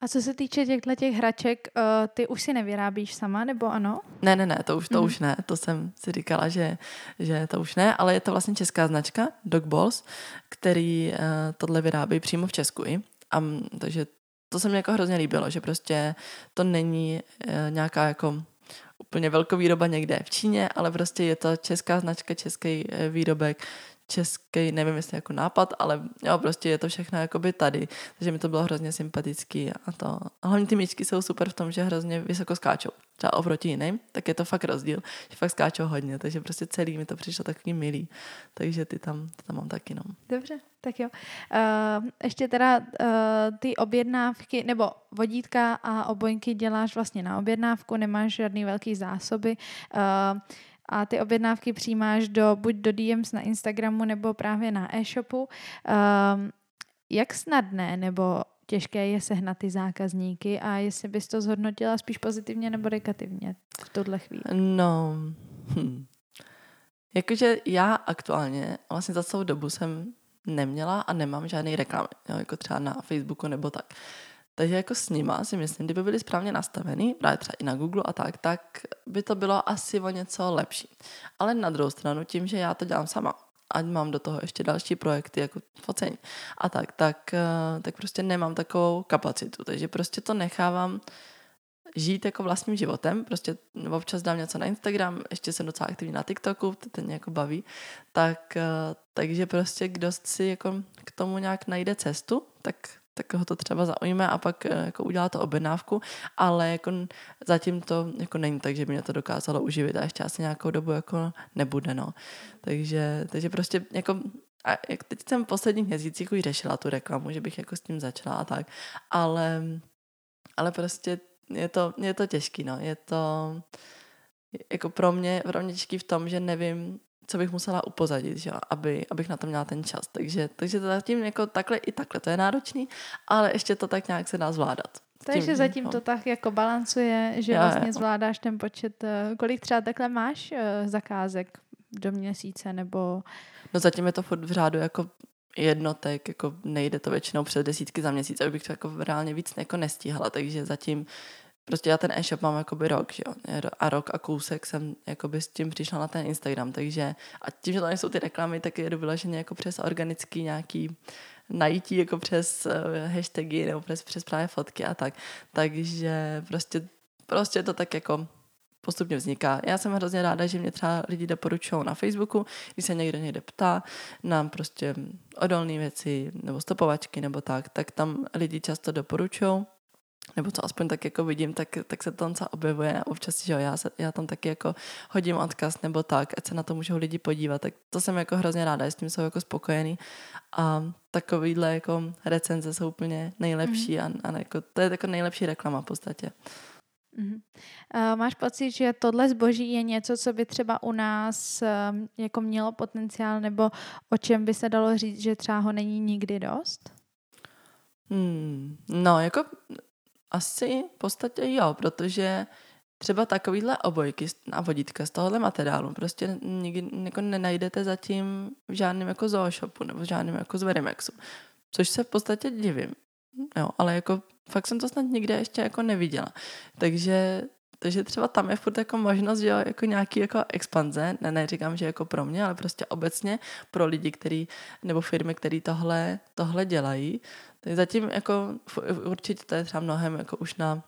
A co se týče těchto těch hraček, uh, ty už si nevyrábíš sama, nebo ano? Ne, ne, ne, to už, to mm. už ne. To jsem si říkala, že, že to už ne, ale je to vlastně česká značka Dog Balls, který uh, tohle vyrábí přímo v Česku. I. A, takže to se mi jako hrozně líbilo, že prostě to není uh, nějaká jako úplně velkovýroba někde v Číně, ale prostě je to česká značka, český výrobek, český, nevím jestli jako nápad, ale jo, prostě je to všechno jakoby tady, takže mi to bylo hrozně sympatický a to. A hlavně ty míčky jsou super v tom, že hrozně vysoko skáčou. Třeba oproti jiným, tak je to fakt rozdíl, že fakt skáčou hodně, takže prostě celý mi to přišlo takový milý. Takže ty tam, tam mám taky, no. Dobře, tak jo. Uh, ještě teda uh, ty objednávky, nebo vodítka a obojky děláš vlastně na objednávku, nemáš žádný velký zásoby. Uh, a ty objednávky přijímáš do, buď do DMs na Instagramu nebo právě na e-shopu. Um, jak snadné nebo těžké je sehnat ty zákazníky a jestli bys to zhodnotila spíš pozitivně nebo negativně v tuhle chvíli? No, hm. jakože já aktuálně vlastně za celou dobu jsem neměla a nemám žádný reklamy, jo, jako třeba na Facebooku nebo tak. Takže jako s nima si myslím, kdyby byly správně nastavený, právě třeba i na Google a tak, tak by to bylo asi o něco lepší. Ale na druhou stranu, tím, že já to dělám sama, ať mám do toho ještě další projekty, jako focení a tak, tak, eh, tak prostě nemám takovou kapacitu. Takže prostě to nechávám žít jako vlastním životem, prostě občas dám něco na Instagram, ještě jsem docela aktivní na TikToku, to ten jako baví, tak, eh, takže prostě kdo si jako k tomu nějak najde cestu, tak tak ho to třeba zaujme a pak eh, jako udělá to objednávku, ale jako zatím to jako není tak, že by mě to dokázalo uživit a ještě asi nějakou dobu jako nebude, no. Takže, takže prostě jako a jak teď jsem v posledních měsících už řešila tu reklamu, že bych jako s tím začala a tak, ale, ale prostě je to, je to těžký, no. Je to jako pro mě, pro mě těžký v tom, že nevím, co bych musela upozadit, že? Aby, abych na to měla ten čas. Takže, takže to zatím jako takhle i takhle, to je náročný, ale ještě to tak nějak se dá zvládat. Takže zatím no. to tak jako balancuje, že já, vlastně já. zvládáš ten počet, eh, kolik třeba takhle máš eh, zakázek do měsíce nebo... No zatím je to furt v řádu jako jednotek, jako nejde to většinou přes desítky za měsíc, abych to jako reálně víc jako nestíhala, takže zatím Prostě já ten e-shop mám jakoby rok, že jo? A rok a kousek jsem jakoby s tím přišla na ten Instagram, takže a tím, že to nejsou ty reklamy, tak jedu vyloženě jako přes organický nějaký najítí jako přes uh, hashtagy nebo přes, přes právě fotky a tak. Takže prostě, prostě to tak jako postupně vzniká. Já jsem hrozně ráda, že mě třeba lidi doporučují na Facebooku, když se někdo někde ptá nám prostě odolné věci nebo stopovačky nebo tak, tak tam lidi často doporučují nebo co aspoň tak jako vidím, tak, tak se to tam objevuje a občas, že jo, já, se, já tam taky jako hodím odkaz nebo tak, ať se na to můžou lidi podívat, tak to jsem jako hrozně ráda, s tím jsou jako spokojený a takovýhle jako recenze jsou úplně nejlepší mm. a, a jako, to je jako nejlepší reklama v podstatě. Mm-hmm. Uh, máš pocit, že tohle zboží je něco, co by třeba u nás um, jako mělo potenciál, nebo o čem by se dalo říct, že třeba ho není nikdy dost? Hmm, no, jako asi v podstatě jo, protože třeba takovýhle obojky a vodítka z tohohle materiálu prostě nikdy jako nenajdete zatím v žádném jako zooshopu nebo v žádném jako z Verimexu. Což se v podstatě divím. Jo, ale jako fakt jsem to snad nikde ještě jako neviděla. Takže takže třeba tam je furt jako možnost, jo, jako nějaký jako expanze, ne, neříkám, že jako pro mě, ale prostě obecně pro lidi, který, nebo firmy, které tohle, tohle dělají. Tak zatím jako určitě to je třeba mnohem jako už na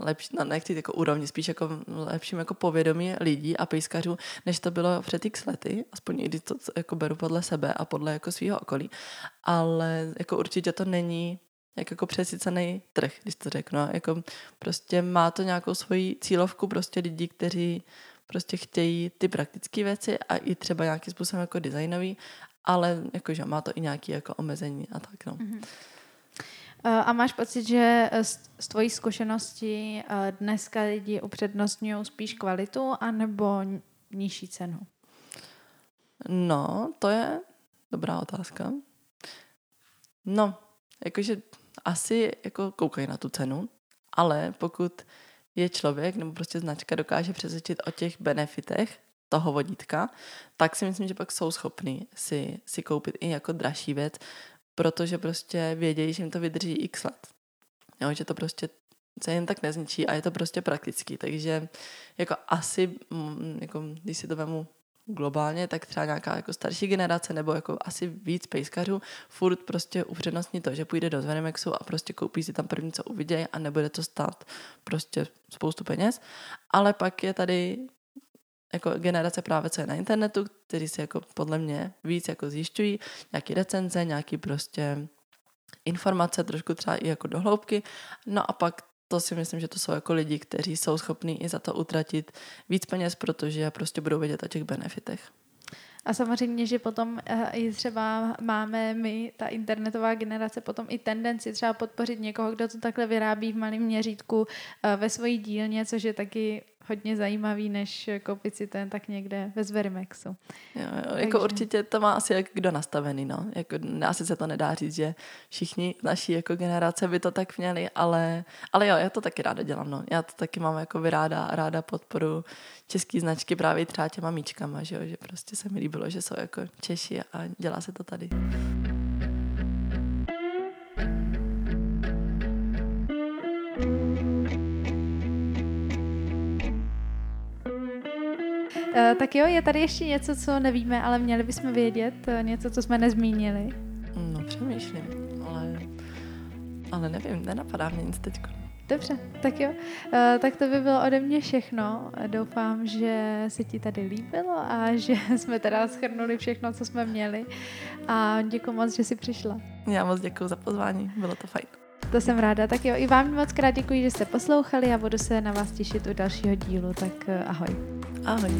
lepší, no nechci jako úrovni, spíš jako lepším jako povědomí lidí a pejskařů, než to bylo před x lety, aspoň i když to jako beru podle sebe a podle jako svého okolí, ale jako určitě to není jak jako přesycený trh, když to řeknu. Jako prostě má to nějakou svoji cílovku prostě lidí, kteří prostě chtějí ty praktické věci a i třeba nějakým způsobem jako designový, ale jakože má to i nějaké jako omezení a tak no. Mm-hmm. A máš pocit, že z tvojí zkušenosti dneska lidi upřednostňují spíš kvalitu anebo nižší cenu? No, to je dobrá otázka. No, jakože asi jako koukají na tu cenu, ale pokud je člověk nebo prostě značka dokáže přesvědčit o těch benefitech toho vodítka, tak si myslím, že pak jsou schopní si, si koupit i jako dražší věc, protože prostě vědějí, že jim to vydrží x let. Jo, že to prostě se jen tak nezničí a je to prostě praktický, takže jako asi, mm, jako, když si to vemu globálně, tak třeba nějaká jako starší generace nebo jako asi víc pejskařů furt prostě upřednostní to, že půjde do Zvenimexu a prostě koupí si tam první, co uvidějí a nebude to stát prostě spoustu peněz. Ale pak je tady jako generace právě co je na internetu, který si jako podle mě víc jako zjišťují, nějaký recenze, nějaký prostě informace, trošku třeba i jako dohloubky. No a pak to si myslím, že to jsou jako lidi, kteří jsou schopní i za to utratit víc peněz, protože prostě budou vědět o těch benefitech. A samozřejmě, že potom uh, i třeba máme my, ta internetová generace, potom i tendenci třeba podpořit někoho, kdo to takhle vyrábí v malém měřítku uh, ve svojí dílně, což je taky hodně zajímavý, než koupit si ten tak někde ve Zverimexu. Jo, jo, jako Takže... jako určitě to má asi jak kdo nastavený, no. Jako, asi se to nedá říct, že všichni naší jako generace by to tak měli, ale, ale jo, já to taky ráda dělám, no. Já to taky mám jako vyráda, ráda podporu český značky právě třeba těma míčkama, že jo, že prostě se mi líbilo, že jsou jako Češi a dělá se to tady. Tak jo, je tady ještě něco, co nevíme, ale měli bychom vědět, uh, něco, co jsme nezmínili. No, přemýšlím, ale, ale nevím, nenapadá mě nic teď. Dobře, tak jo. Uh, tak to by bylo ode mě všechno. Doufám, že se ti tady líbilo a že [LAUGHS] jsme teda schrnuli všechno, co jsme měli. A děkuji moc, že jsi přišla. Já moc děkuji za pozvání, bylo to fajn. To jsem ráda. Tak jo, i vám moc krát děkuji, že jste poslouchali a budu se na vás těšit u dalšího dílu. Tak ahoj. Ahoj.